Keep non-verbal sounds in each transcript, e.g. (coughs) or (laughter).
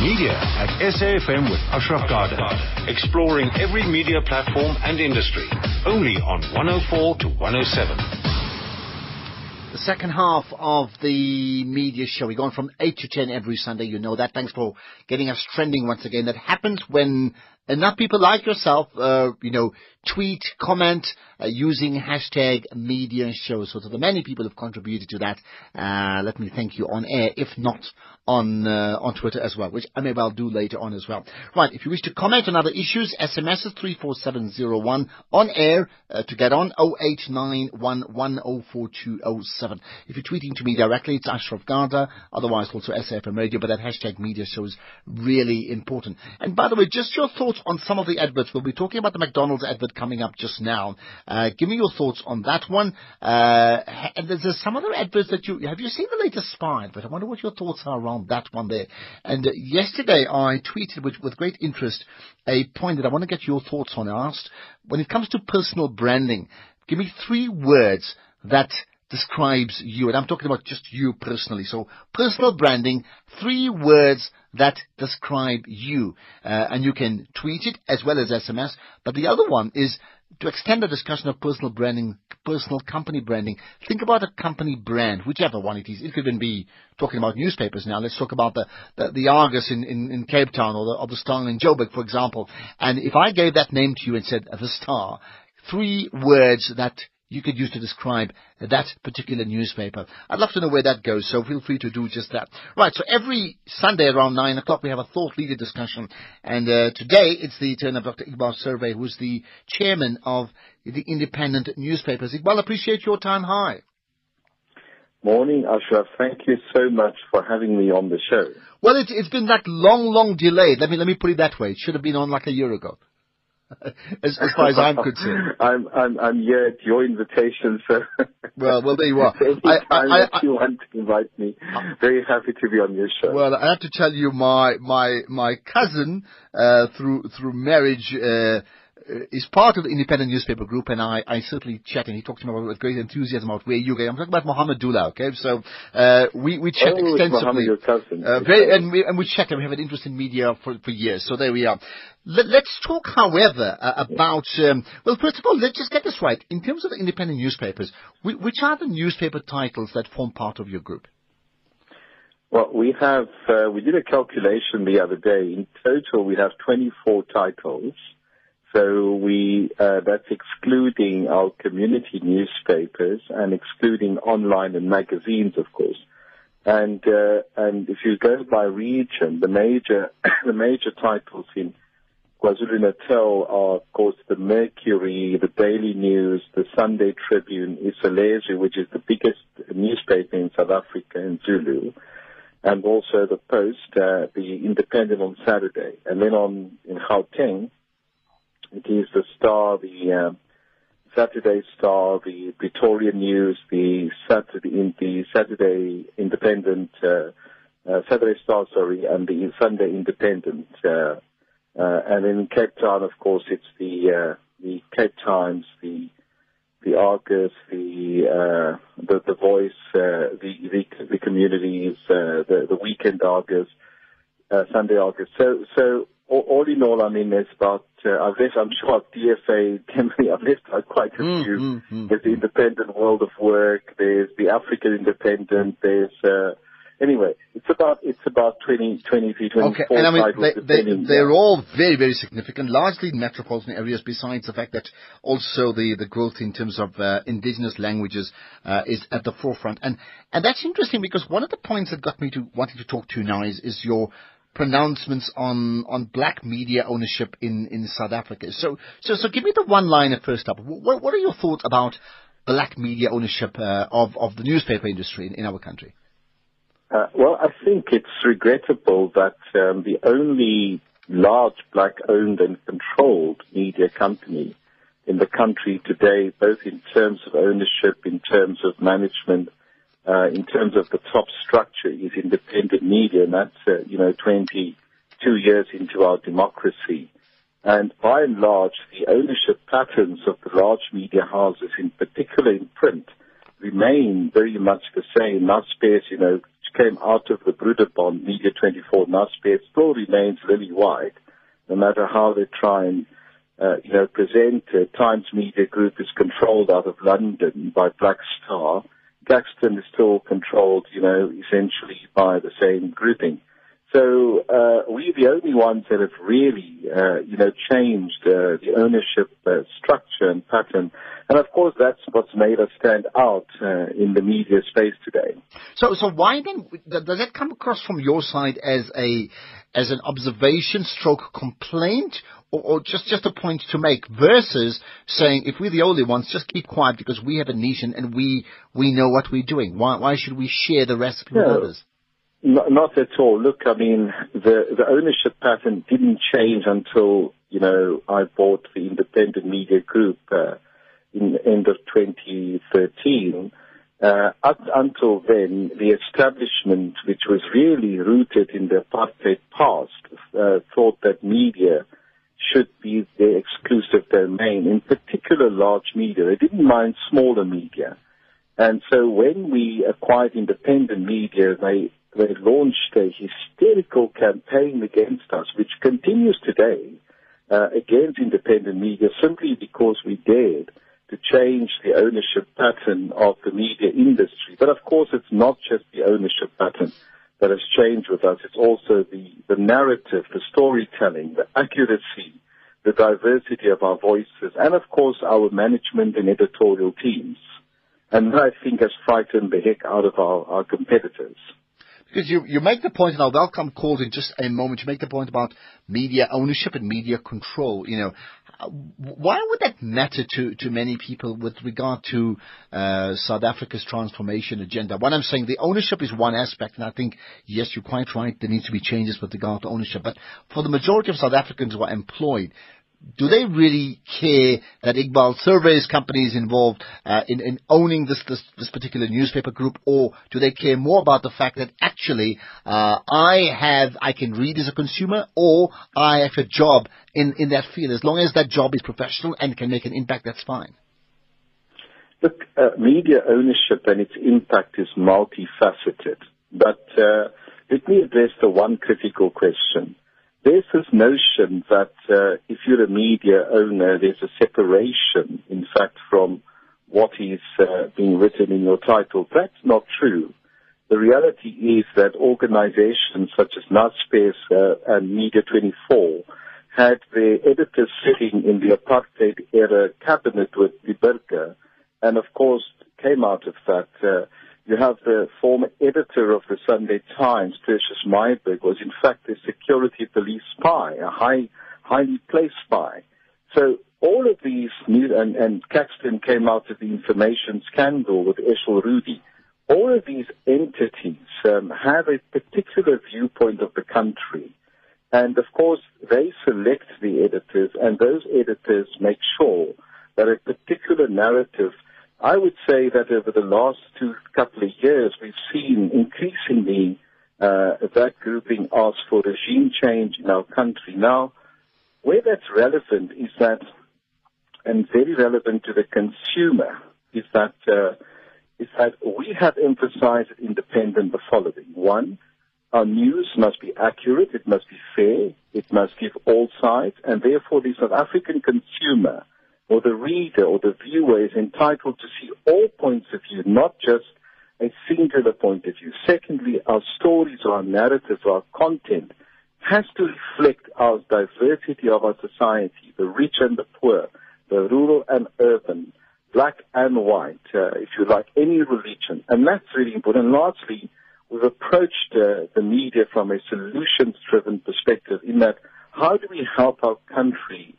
Media at SAFM with Ashraf Garda. Exploring every media platform and industry. Only on 104 to 107. The second half of the media show. We're going from 8 to 10 every Sunday. You know that. Thanks for getting us trending once again. That happens when enough people like yourself, uh, you know, tweet, comment uh, using hashtag media show. So to the many people who've contributed to that, uh, let me thank you on air, if not on uh, on Twitter as well, which I may well do later on as well. Right, if you wish to comment on other issues, SMS is 34701 on air uh, to get on 0891104207. If you're tweeting to me directly, it's Ashraf Garda, otherwise also SAFM Radio, but that hashtag media show is really important. And by the way, just your thoughts on some of the adverts. We'll be talking about the McDonald's advert coming up just now. Uh, give me your thoughts on that one. Uh, and there's, some other adverts that you, have you seen the latest Spy? But I wonder what your thoughts are around that one there. And uh, yesterday I tweeted with, with great interest a point that I want to get your thoughts on. I asked, when it comes to personal branding, give me three words that describes you. And I'm talking about just you personally. So personal branding, three words that describe you. Uh, and you can tweet it as well as SMS. But the other one is to extend the discussion of personal branding, personal company branding. Think about a company brand, whichever one it is. It could even be talking about newspapers now. Let's talk about the, the, the Argus in, in, in, Cape Town or the, or the Star in Joburg, for example. And if I gave that name to you and said, the Star, three words that you could use to describe that particular newspaper. I'd love to know where that goes, so feel free to do just that. Right, so every Sunday around 9 o'clock we have a thought leader discussion, and uh, today it's the turn of Dr. Iqbal Survé, who's the chairman of the independent newspapers. Iqbal, appreciate your time. Hi. Morning, Ashraf. Thank you so much for having me on the show. Well, it, has been that long, long delay. Let me let me put it that way. It should have been on like a year ago. (laughs) as, as, far as I'm concerned. (laughs) I'm, I'm, I'm here at your invitation, sir. (laughs) well, well, there you are. Anytime I, I, I, you want to invite me, I'm very happy to be on your show. Well, I have to tell you, my my my cousin, uh, through through marriage, uh, uh, is part of the independent newspaper group, and I, I certainly chat, and he talks to me about, with great enthusiasm about where you go. I'm talking about Mohammed Dula, okay? So uh, we we chat oh, extensively. Your cousin. Uh, very, and we and we chat, and we have an interest in media for for years. So there we are. Let, us talk, however, uh, about um, well, first of all, let's just get this right. In terms of the independent newspapers, which are the newspaper titles that form part of your group? Well, we have uh, we did a calculation the other day. In total, we have 24 titles. So we, uh, that's excluding our community newspapers and excluding online and magazines, of course. And, uh, and if you go by region, the major, (coughs) the major titles in KwaZulu-Natal are, of course, the Mercury, the Daily News, the Sunday Tribune, Isolezwe, which is the biggest newspaper in South Africa in Zulu, and also the Post, uh, the Independent on Saturday. And then on, in Gauteng, it is the Star, the uh, Saturday Star, the Pretoria News, the Saturday, the Saturday Independent, uh, uh, Saturday Star, sorry, and the Sunday Independent. Uh, uh, and in Cape Town, of course, it's the uh, the Cape Times, the the Argus, the uh, the, the Voice, uh, the, the the communities, uh, the the Weekend Argus, uh, Sunday Argus. So so all, all in all, I mean, there's about, uh, I've left, I'm sure DFA, I've left quite a mm, few. Mm, mm, there's the Independent World of Work, there's the African Independent, there's, uh, anyway, it's about, it's about 20, 23, 24 okay. and I mean, they, they, they're all very, very significant, largely in metropolitan areas, besides the fact that also the, the growth in terms of uh, indigenous languages uh, is at the forefront. And, and that's interesting because one of the points that got me to wanting to talk to you now is, is your pronouncements on, on black media ownership in, in South Africa. So, so, so give me the one liner first up. What, what are your thoughts about black media ownership uh, of, of the newspaper industry in, in our country? Uh, well, I think it's regrettable that um, the only large black-owned and controlled media company in the country today, both in terms of ownership, in terms of management, uh, in terms of the top structure is independent media, and that's, uh, you know, 22 years into our democracy. And by and large, the ownership patterns of the large media houses, in particular in print, remain very much the same. Naspers, you know, came out of the Broederbond Media 24 Naspers still remains really wide, no matter how they try and uh, you know, present. Uh, Times Media Group is controlled out of London by Black Star. Caxton is still controlled, you know, essentially by the same grouping. So uh, we're the only ones that have really, uh, you know, changed uh, the ownership uh, structure and pattern. And of course, that's what's made us stand out uh, in the media space today. So, so why then does that come across from your side as a as an observation, stroke complaint, or, or just just a point to make? Versus saying, if we're the only ones, just keep quiet because we have a niche and, and we we know what we're doing. Why why should we share the recipe with others? Not, not at all. Look, I mean, the, the ownership pattern didn't change until, you know, I bought the independent media group uh, in the end of 2013. Uh, up until then, the establishment, which was really rooted in the apartheid past, uh, thought that media should be their exclusive domain, in particular large media. They didn't mind smaller media. And so when we acquired independent media, they they launched a hysterical campaign against us, which continues today uh, against independent media simply because we dared to change the ownership pattern of the media industry. But of course, it's not just the ownership pattern that has changed with us. It's also the, the narrative, the storytelling, the accuracy, the diversity of our voices, and of course our management and editorial teams. And that I think has frightened the heck out of our, our competitors. Because you, you make the point, and I'll welcome calls in just a moment, you make the point about media ownership and media control. You know, why would that matter to, to many people with regard to uh, South Africa's transformation agenda? What I'm saying, the ownership is one aspect, and I think, yes, you're quite right, there needs to be changes with regard to ownership. But for the majority of South Africans who are employed, do they really care that Iqbal Survé's companies involved uh, in, in, owning this, this, this particular newspaper group, or do they care more about the fact that actually uh, I have I can read as a consumer, or I have a job in, in that field? As long as that job is professional and can make an impact, that's fine. Look, uh, media ownership and its impact is multifaceted, but uh, let me address the one critical question there's this notion that uh, if you're a media owner, there's a separation, in fact, from what is uh, being written in your title. That's not true. The reality is that organizations such as Naspers uh, and Media 24 had their editors sitting in the apartheid era cabinet with Die Burger, and of course came out of that uh, you have the former editor of the Sunday Times, Tertius Myburgh, was in fact a security police spy, a high, highly placed spy. So all of these new, and, and Caxton came out of the information scandal with Eschel Rhoodie. All of these entities um, have a particular viewpoint of the country. And of course, they select the editors, and those editors make sure that a particular narrative – I would say that over the last two couple of years, we've seen increasingly uh, that grouping ask for regime change in our country. Now, where that's relevant is that, and very relevant to the consumer, is that uh, is that we have emphasized independent the following: one, our news must be accurate, it must be fair, it must give all sides, and therefore the South African consumer or the reader or the viewer is entitled to see all points of view, not just a singular point of view. Secondly, our stories or our narratives or our content has to reflect our diversity of our society, the rich and the poor, the rural and urban, black and white, uh, if you like, any religion. And that's really important. And lastly, we've approached uh, the media from a solutions-driven perspective in that how do we help our country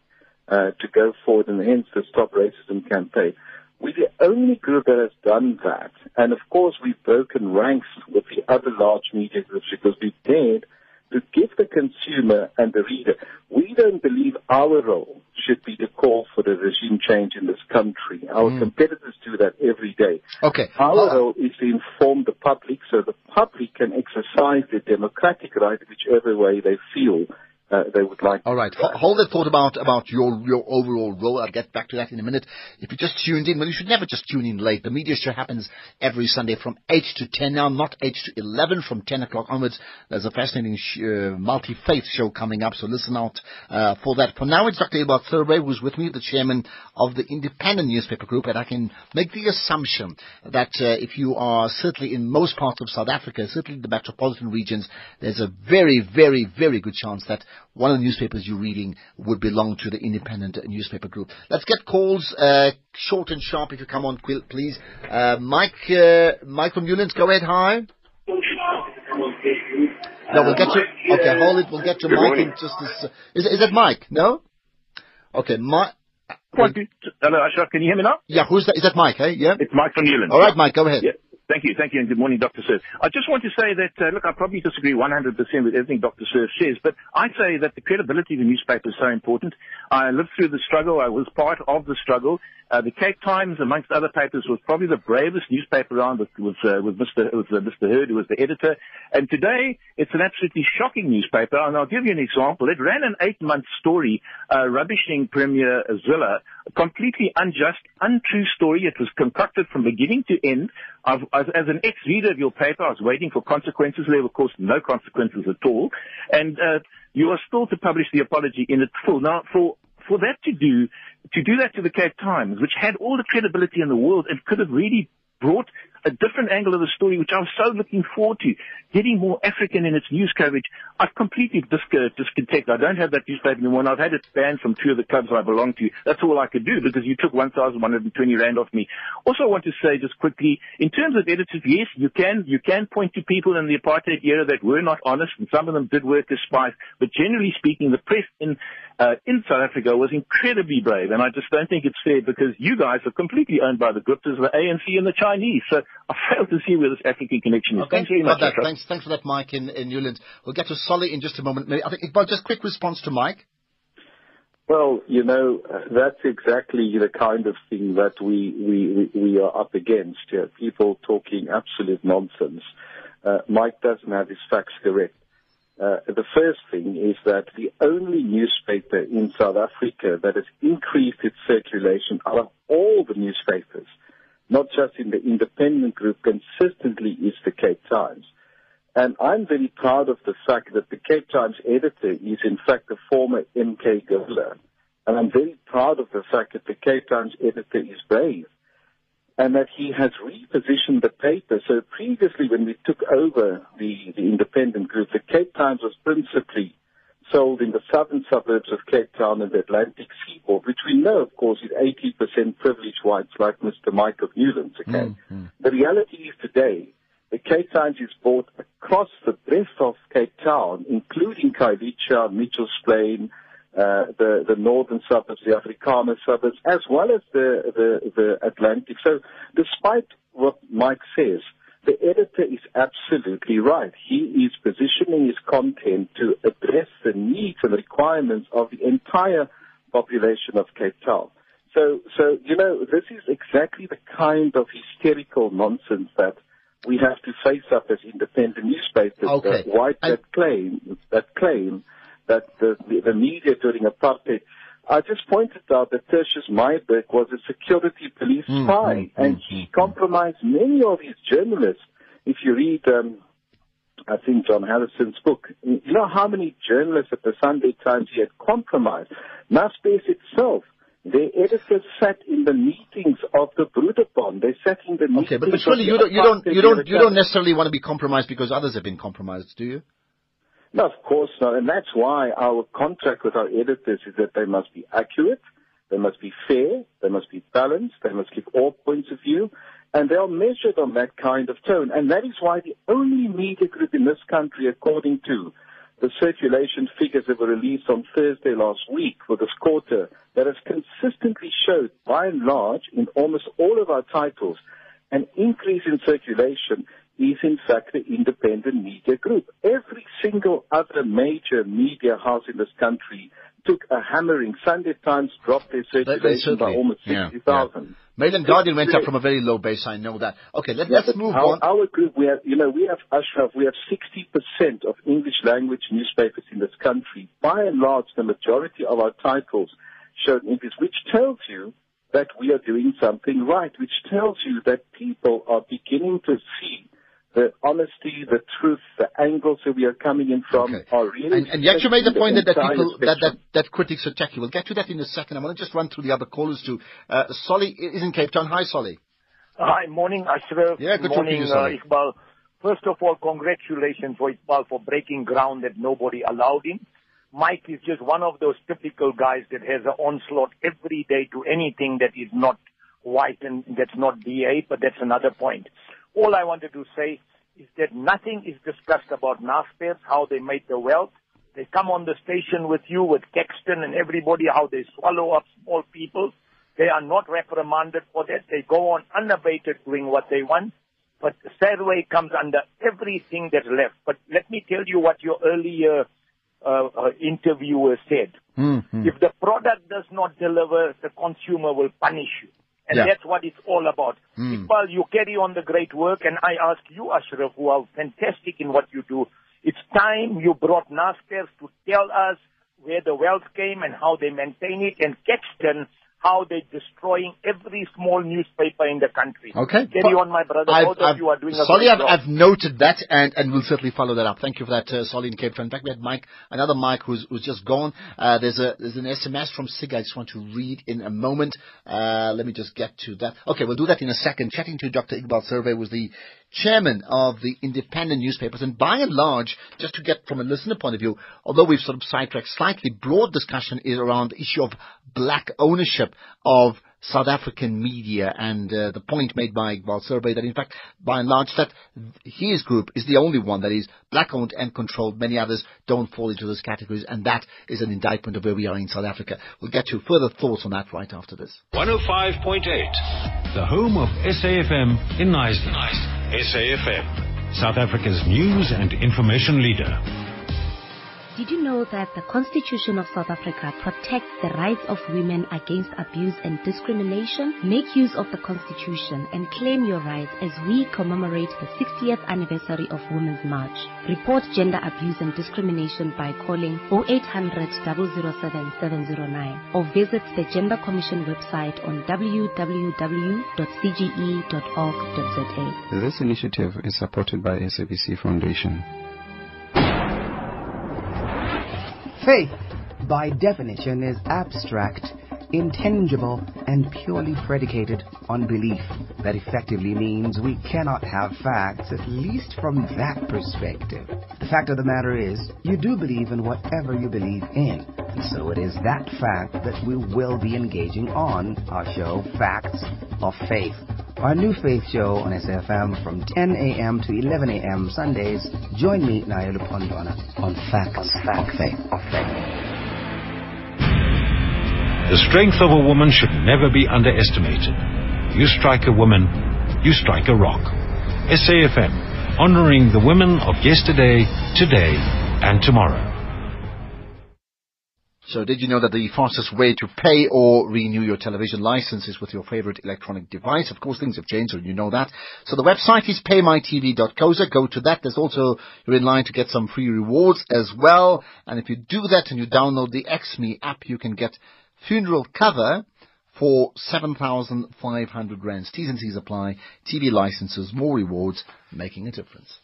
uh, to go forward and hence the Stop Racism campaign. We're the only group that has done that. And of course, we've broken ranks with the other large media groups because we've dared to give the consumer and the reader. We don't believe our role should be to call for the regime change in this country. Our mm. competitors do that every day. Okay. Our uh, role is to inform the public so the public can exercise their democratic right whichever way they feel uh, they would like. All right. Ho- hold that thought about, about your, your overall role. I'll get back to that in a minute. If you just tuned in, well, you should never just tune in late. The media show happens every Sunday from 8 to 10 now, not 8 to 11 from 10 o'clock onwards. There's a fascinating sh- uh, multi-faith show coming up, so listen out uh, for that. For now, it's Dr. Iqbal Survé who's with me, the chairman of the Independent Newspaper Group, and I can make the assumption that uh, if you are certainly in most parts of South Africa, certainly in the metropolitan regions, there's a very, very, very good chance that one of the newspapers you're reading would belong to the independent newspaper group. Let's get calls uh, short and sharp if you come on, please. Uh, Mike, uh, Mike from Newlands, go ahead. Hi. No, we'll get you. Okay, hold it. We'll get to Mike in just as. Is is that Mike? No. Okay, Mike. Hello, Ashraf. Can you hear me now? Yeah. Who's that? Is that Mike? Hey, yeah. It's Mike from Newlands. All right, Mike. Go ahead. Yeah. Thank you. Thank you. And good morning, Dr. Sir. I just want to say that, uh, look, I probably disagree 100% with everything Dr. Sir says, but I say that the credibility of the newspaper is so important. I lived through the struggle. I was part of the struggle. Uh, the Cape Times, amongst other papers, was probably the bravest newspaper around with, with, uh, with Mr. With, uh, Mr. Heard, who was the editor. And today, it's an absolutely shocking newspaper. And I'll give you an example. It ran an eight-month story, uh, rubbishing Premier Zille, a completely unjust, untrue story. It was concocted from beginning to end. I've, as, as an ex-reader of your paper, I was waiting for consequences. There were, of course, no consequences at all. And uh, you are still to publish the apology in its full. Now, for for that to do, to do that to the Cape Times, which had all the credibility in the world and could have really brought a different angle of the story, which I was so looking forward to, getting more African in its news coverage. I've completely disc- disconnected. I don't have that newspaper anymore, I've had it banned from two of the clubs I belong to. That's all I could do because you took 1,120 rand off me. Also, I want to say just quickly, in terms of editors, yes, you can you can point to people in the apartheid era that were not honest, and some of them did work as spies. But generally speaking, the press in uh, in South Africa was incredibly brave, and I just don't think it's fair because you guys are completely owned by the Guptas, the ANC, and the Chinese. So I fail to see where this African connection is. Okay. Thanks very much. That. Thanks, thanks for that, Mike in, in Newlands. We'll get to Solly in just a moment. I think, but just quick response to Mike. Well, you know, uh, that's exactly the kind of thing that we we we are up against. Yeah, people talking absolute nonsense. Uh, Mike doesn't have his facts correct. Uh, the first thing is that the only newspaper in South Africa that has increased its circulation out of all the newspapers not just in the independent group, consistently is the Cape Times. And I'm very proud of the fact that the Cape Times editor is in fact a former MK Governor. And I'm very proud of the fact that the Cape Times editor is brave and that he has repositioned the paper. So previously when we took over the, the independent group, the Cape Times was principally sold in the southern suburbs of Cape Town and the Atlantic seaboard, which we know, of course, is 80% privileged whites like Mr. Mike of Newlands, okay? Mm-hmm. The reality is today, the Cape Times is bought across the breadth of Cape Town, including Khayelitsha, Mitchell's Plain, uh, the, the northern suburbs, the Afrikaner suburbs, as well as the, the, the Atlantic. So despite what Mike says, the editor is absolutely right. He is positioning his content to address the needs and requirements of the entire population of Cape Town. So, so, you know, this is exactly the kind of hysterical nonsense that we have to face up as independent newspapers okay. that that claim that claim that the, the media during apartheid I just pointed out that Tertius Myburgh was a security police mm, spy, mm, and mm, he compromised many of his journalists. If you read, um, I think John Harrison's book, you know how many journalists at the Sunday Times he had compromised. Naspers itself, their editors sat in the meetings of the Broederbond. They sat in the meetings. Okay, but, but surely you don't, you don't, you don't, you don't necessarily want to be compromised because others have been compromised, do you? No, of course not. And that's why our contract with our editors is that they must be accurate, they must be fair, they must be balanced, they must give all points of view, and they are measured on that kind of tone. And that is why the only media group in this country, according to the circulation figures that were released on Thursday last week for this quarter, that has consistently showed, by and large, in almost all of our titles, an increase in circulation is in fact the independent media group. Every single other major media house in this country took a hammering. Sunday Times dropped their circulation by almost 60,000. Yeah, yeah. Mail and Guardian went up from a very low base. I know that. Okay, let, us move our, on. Our group, we have, you know, we have Ashraf. We have 60% of English language newspapers in this country. By and large, the majority of our titles show English, which tells you that we are doing something right, which tells you that people are beginning to see the honesty, the truth, the angles that we are coming in from Okay. are really. And, and you actually made the point that, that people, that, that, that critics are techy. We'll get to that in a second. I want to just run through the other callers too. Uh, Solly is in Cape Town. Hi, Solly. Hi, morning, Ashraf. Yeah, good talking to morning, you, Solly. uh, Iqbal. First of all, congratulations for Iqbal for breaking ground that nobody allowed him. Mike is just one of those typical guys that has an onslaught every day to anything that is not white and that's not DA, but that's another point. All I wanted to say is that nothing is discussed about NASPERS, how they made the wealth. They come on the station with you, with Caxton and everybody, how they swallow up small people. They are not reprimanded for that. They go on unabated doing what they want. But Fairway comes under everything that's left. But let me tell you what your earlier uh, uh, interviewer said. Mm-hmm. If the product does not deliver, the consumer will punish you. And Yeah. that's what it's all about. Hmm. Iqbal, you carry on the great work, and I ask you, Ashraf, who are fantastic in what you do, it's time you brought NASPERS to tell us where the wealth came and how they maintain it, and Caxton, how they're destroying every small newspaper in the country. Okay. Carry on, my brother. I've- Both of I've- you are doing a Solly, I've. I've noted that, and, and we'll certainly follow that up. Thank you for that, uh, Solly in Cape Town. In fact, we had Mike, another Mike who's, who's just gone. Uh, there's a there's an SMS from Sig I just want to read in a moment. Uh, let me just get to that. Okay, we'll do that in a second. Chatting to Dr. Iqbal Survé was the chairman of the independent newspapers, and by and large, just to get from a listener point of view, although we've sort of sidetracked slightly, broad discussion is around the issue of black ownership of South African media and uh, the point made by Iqbal Survé that in fact, by and large, that his group is the only one that is black owned and controlled. Many others don't fall into those categories, and that is an indictment of where we are in South Africa. We'll get to further thoughts on that right after this. 105.8, the home of SAFM in Knysna. SAFM, South Africa's news and information leader. Did you know that the Constitution of South Africa protects the rights of women against abuse and discrimination? Make use of the Constitution and claim your rights as we commemorate the 60th anniversary of Women's March. Report gender abuse and discrimination by calling 0800 007 709 or visit the Gender Commission website on www.cge.org.za. This initiative is supported by SABC Foundation. Faith, by definition, is abstract, intangible, and purely predicated on belief. That effectively means we cannot have facts, at least from that perspective. The fact of the matter is, you do believe in whatever you believe in. And so it is that fact that we will be engaging on our show, Facts of Faith. Our new faith show on SFM from 10 a.m. to 11 a.m. Sundays. Join me, Naila Pondwana, on Facts, of Faith. Of Faith. The strength of a woman should never be underestimated. You strike a woman, you strike a rock. SAFM, honoring the women of yesterday, today, and tomorrow. So did you know that the fastest way to pay or renew your television license is with your favorite electronic device? Of course, things have changed, and you know that. So the website is paymytv.coza. Go to that. There's also, you're in line to get some free rewards as well. And if you do that and you download the XMe app, you can get funeral cover for 7,500 rands. T's and C's apply. TV licenses, more rewards, making a difference.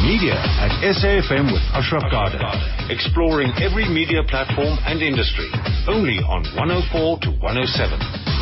Media at SAFM with Ashraf Garda. Exploring every media platform and industry. Only on 104 to 107.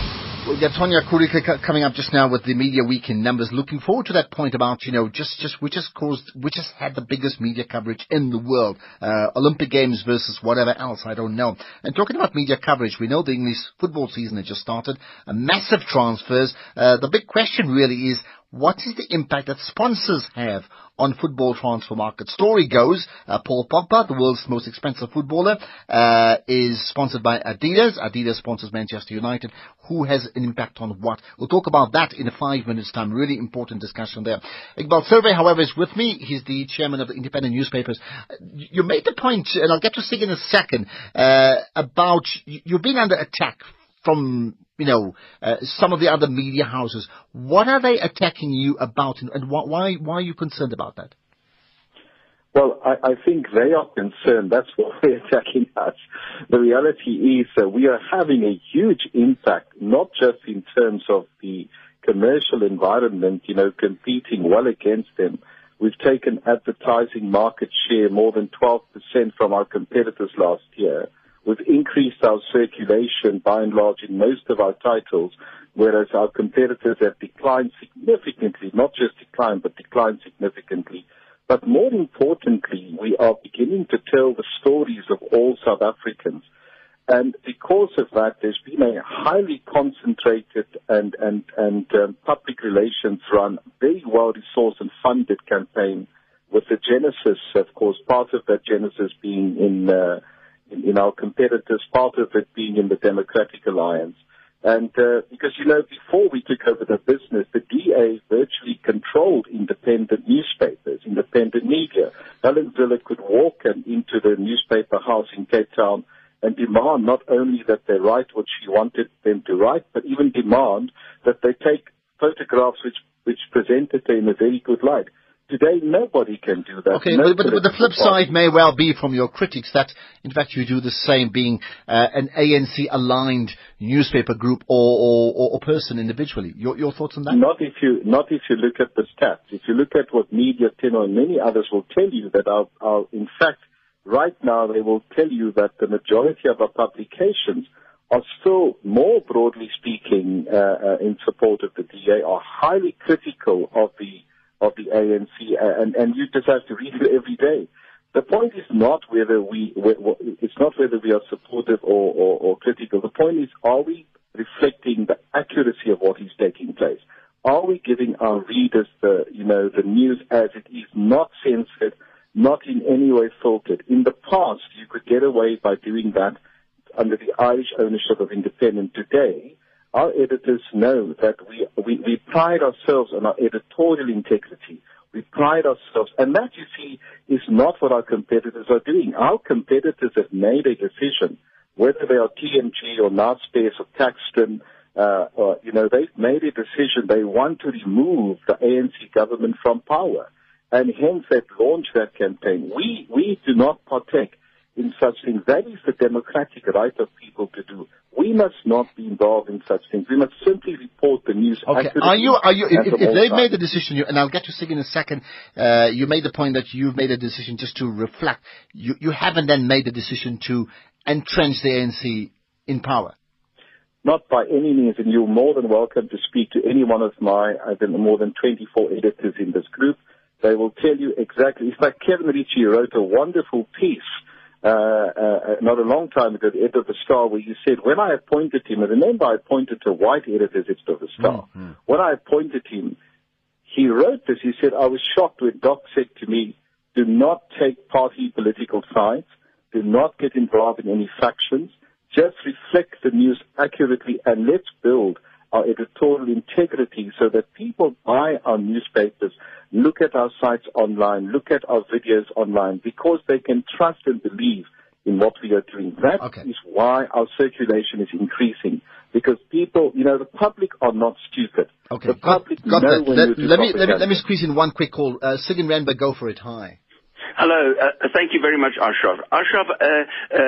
We'll get Tonya Kurika coming up just now with the Media Week in numbers. Looking forward to that point about, you know, just, just, which has caused, which has had the biggest media coverage in the world. Uh, Olympic Games versus whatever else, I don't know. And talking about media coverage, we know the English football season has just started. A massive transfers. Uh, the big question really is, what is the impact that sponsors have on football transfer market? Story goes, uh, Paul Pogba, the world's most expensive footballer, uh, is sponsored by Adidas. Adidas sponsors Manchester United. Who has an impact on what? We'll talk about that in a five minutes time. Really important discussion there. Iqbal Survé, however, is with me. He's the chairman of the independent newspapers. You made the point, and I'll get to Sig in a second, uh, about you- you've been under attack from you know, uh, some of the other media houses. What are they attacking you about, and, wh- why why are you concerned about that? Well, I, I think they are concerned. That's why they're attacking us. The reality is that we are having a huge impact, not just in terms of the commercial environment, you know, competing well against them. We've taken advertising market share more than 12% from our competitors last year. We've increased our circulation by and large in most of our titles, whereas our competitors have declined significantly, not just declined, but declined significantly. But more importantly, we are beginning to tell the stories of all South Africans. And because of that, there's been a highly concentrated and, and, and um, public relations run, very well resourced and funded campaign with the genesis, of course, part of that genesis being in, uh, in, in our competitors, part of it being in the Democratic Alliance. And uh, because, you know, before we took over the business, the DA virtually controlled independent newspapers, independent media. Helen Zille could walk into the newspaper house in Cape Town and demand not only that they write what she wanted them to write, but even demand that they take photographs which, which presented her in a very good light. Today, nobody can do that. Okay, no but, but, the flip party. side may well be from your critics that, in fact, you do the same, being uh, an ANC-aligned newspaper group or, or, or person individually. Your, your thoughts on that? Not if you not if you look at the stats. If you look at what Media Tenor and many others will tell you that our in fact right now they will tell you that the majority of our publications are still more broadly speaking uh, uh, in support of the DA are highly critical of the of the ANC and and you just have to read it every day. The point is not whether we it's not whether we are supportive or, or, or critical. The point is are we reflecting the accuracy of what is taking place? Are we giving our readers the you know the news as it is, not censored, not in any way filtered? In the past, you could get away by doing that under the Irish ownership of Independent. Today, our editors know that we, we, we pride ourselves on our editorial integrity. We pride ourselves, and that you see is not what our competitors are doing. Our competitors have made a decision, whether they are TMG or Naspers or Caxton, uh, or, you know, they've made a decision. They want to remove the ANC government from power, and hence they've launched that campaign. We we do not partake in such things. That is the democratic right of people to do. We must not be involved in such things. We must simply report the news Okay. Are you, are you, if, if they've sides. made the decision, you, and I'll get to Sig in a second, uh, you made the point that you've made a decision just to reflect. You, you haven't then made the decision to entrench the ANC in power. Not by any means, and you're more than welcome to speak to any one of my, I think, more than 24 editors in this group. They will tell you exactly. In fact, Kevin Ritchie wrote a wonderful piece uh, uh, not a long time ago, the editor of the Star, where you said, when I appointed him, and remember I appointed to white editors instead of the Star, when I appointed him, he wrote this, he said, I was shocked when Doc said to me, do not take party political sides, do not get involved in any factions, just reflect the news accurately and let's build our editorial integrity so that people buy our newspapers, look at our sites online, look at our videos online, because they can trust and believe in what we are doing. That is Okay. why our circulation is increasing. Because people, you know, the public are not stupid. Okay, The public got know that. when Let, you do let me, let me, let me squeeze in one quick call. Uh, Sig in go for it. Hi. Hello. Uh, thank you very much, Ashraf. Ashraf, uh, uh,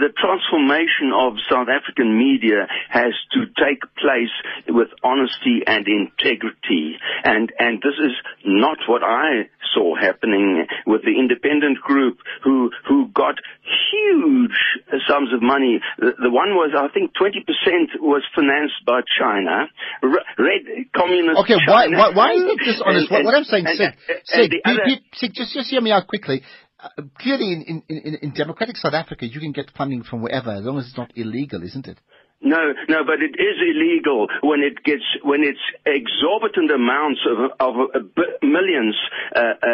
the transformation of South African media has to take place with honesty and integrity. And, and this is not what I saw happening with the independent group who, who got huge sums of money. The, one was, I think, 20% was financed by China. Red communist Okay, why, why, why is it dishonest? And- what, what I'm saying, and- Sig, and- Sig, and the pe- other- Sig, just, just hear me out quickly. Uh, clearly, in, in, in, in democratic South Africa, you can get funding from wherever, as long as it's not illegal, isn't it? No, no, but it is illegal when it gets when it's exorbitant amounts of of uh, millions uh, uh, uh,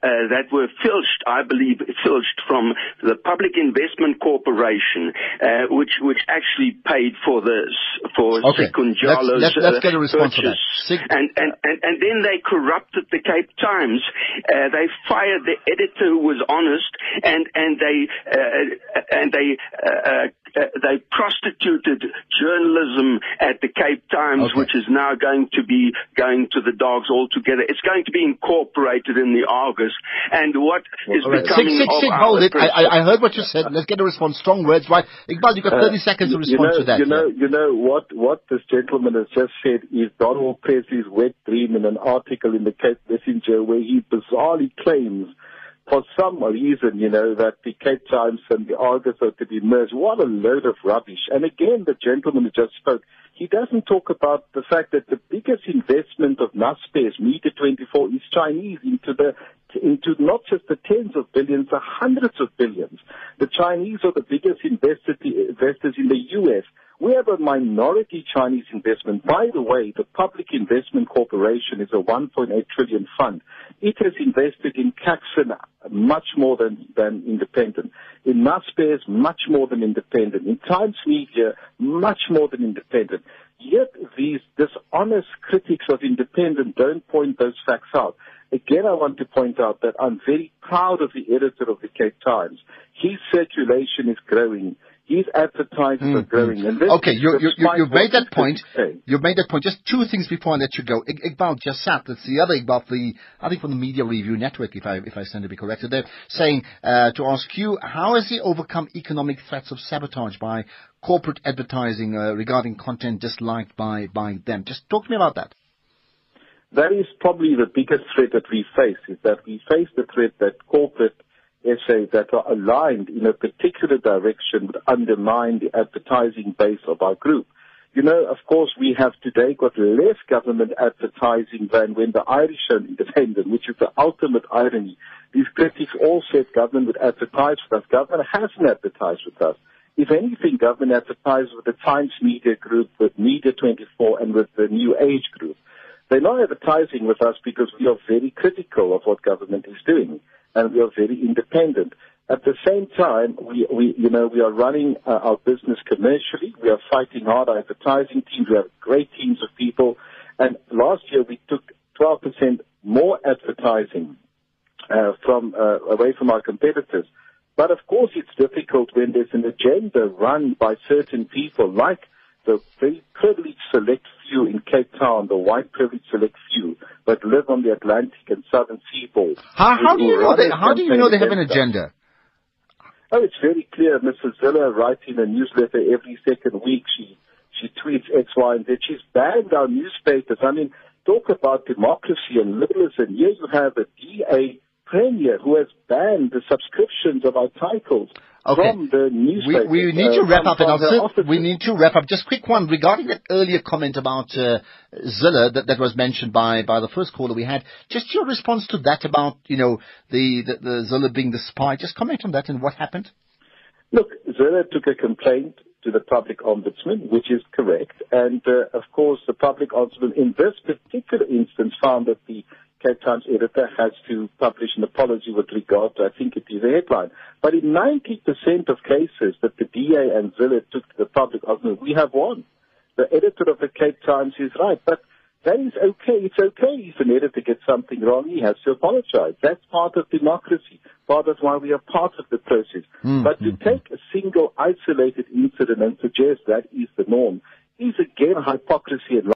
uh, that were filched, I believe, filched from the Public Investment Corporation, uh, which which actually paid for this for Okay, let's- let's- let's get a response to that. purchase. Sig- and, and and and then they corrupted the Cape Times. Uh, they fired the editor who was honest, and and they uh, and they uh, uh, uh, they prostituted journalism at the Cape Times, Okay. which is now going to be going to the dogs altogether. It's going to be incorporated in the Argus, and what is All right. becoming Six, six, of six, our hold it. I, I, I heard what you said. Let's get a response. Strong words, right? Iqbal, you've got 30 seconds to Uh, you respond know, to that. You know, yeah. you know what what this gentleman has just said is Donwald Pressly's wet dream in an article in the Cape Messenger where he bizarrely claims for some reason, you know, that the Cape Times and the Argus are to be merged. What a load of rubbish. And again, the gentleman who just spoke, he doesn't talk about the fact that the biggest investment of Naspers, Media 24, is Chinese into the into not just the tens of billions, the hundreds of billions. The Chinese are the biggest investors in the U.S. We have a minority Chinese investment. By the way, the Public Investment Corporation is a 1.8 trillion fund. It has invested in Caxton much more than, than independent. In Naspers, much more than independent. In Times Media, much more than independent. Yet these dishonest critics of independent don't point those facts out. Again, I want to point out that I'm very proud of the editor of the Cape Times. His circulation is growing. His advertising are growing. And this Hmm, Okay, you, you, you, you've made that point. You've made that point. Just two things before I let you go. Ik- Iqbal Jassat, that's the other Iqbal, the, I think from the Media Review Network, if I, if I stand to be corrected there, saying, uh, to ask you, how has he overcome economic threats of sabotage by corporate advertising, uh, regarding content disliked by, by them? Just talk to me about that. That is probably the biggest threat that we face, is that we face the threat that corporate essays that are aligned in a particular direction would undermine the advertising base of our group. You know, of course, we have today got less government advertising than when the Irish are independent, which is the ultimate irony. These critics all said government would advertise with us. Government hasn't advertised with us. If anything, government advertised with the Times Media Group, with Media 24, and with the New Age Group. They're not advertising with us because we are very critical of what government is doing, and we are very independent. At the same time, we, we you know, we are running uh, our business commercially. We are fighting hard. Our advertising teams, we have great teams of people. And last year we took 12% more advertising uh, from uh, away from our competitors. But of course, it's difficult when there's an agenda run by certain people, like the very privileged select few in Cape Town, the white privileged select few, that live on the Atlantic and Southern seaboard. How, how do you know they, how do you know they have an agenda? Oh, it's very clear. Mrs. Zille writes in a newsletter every second week. She she tweets X, Y, and Z. She's banned our newspapers. I mean, talk about democracy and liberalism. Here you have a DA premier who has banned the subscriptions of our titles Okay. from the We, we need to uh, wrap up, and from I'll her sit- offices. we need to wrap up. Just quick one regarding that earlier comment about uh, Zille that, that was mentioned by, by the first caller we had. Just your response to that about you know the, the, the Zille being the spy. Just comment on that and what happened. Look, Zille took a complaint to the public ombudsman, which is correct. And, uh, of course, the public ombudsman in this particular instance found that the Cape Times editor has to publish an apology with regard to, I think it is a headline. But in 90% of cases that the DA and Zille took to the public ombudsman, we have won. The editor of the Cape Times is right. But that is okay. It's okay if an editor gets something wrong. He has to apologize. That's part of democracy. Part of why we are part of the process. Hmm, but to hmm, hmm. take a single isolated incident and suggest that is the norm is again hypocrisy and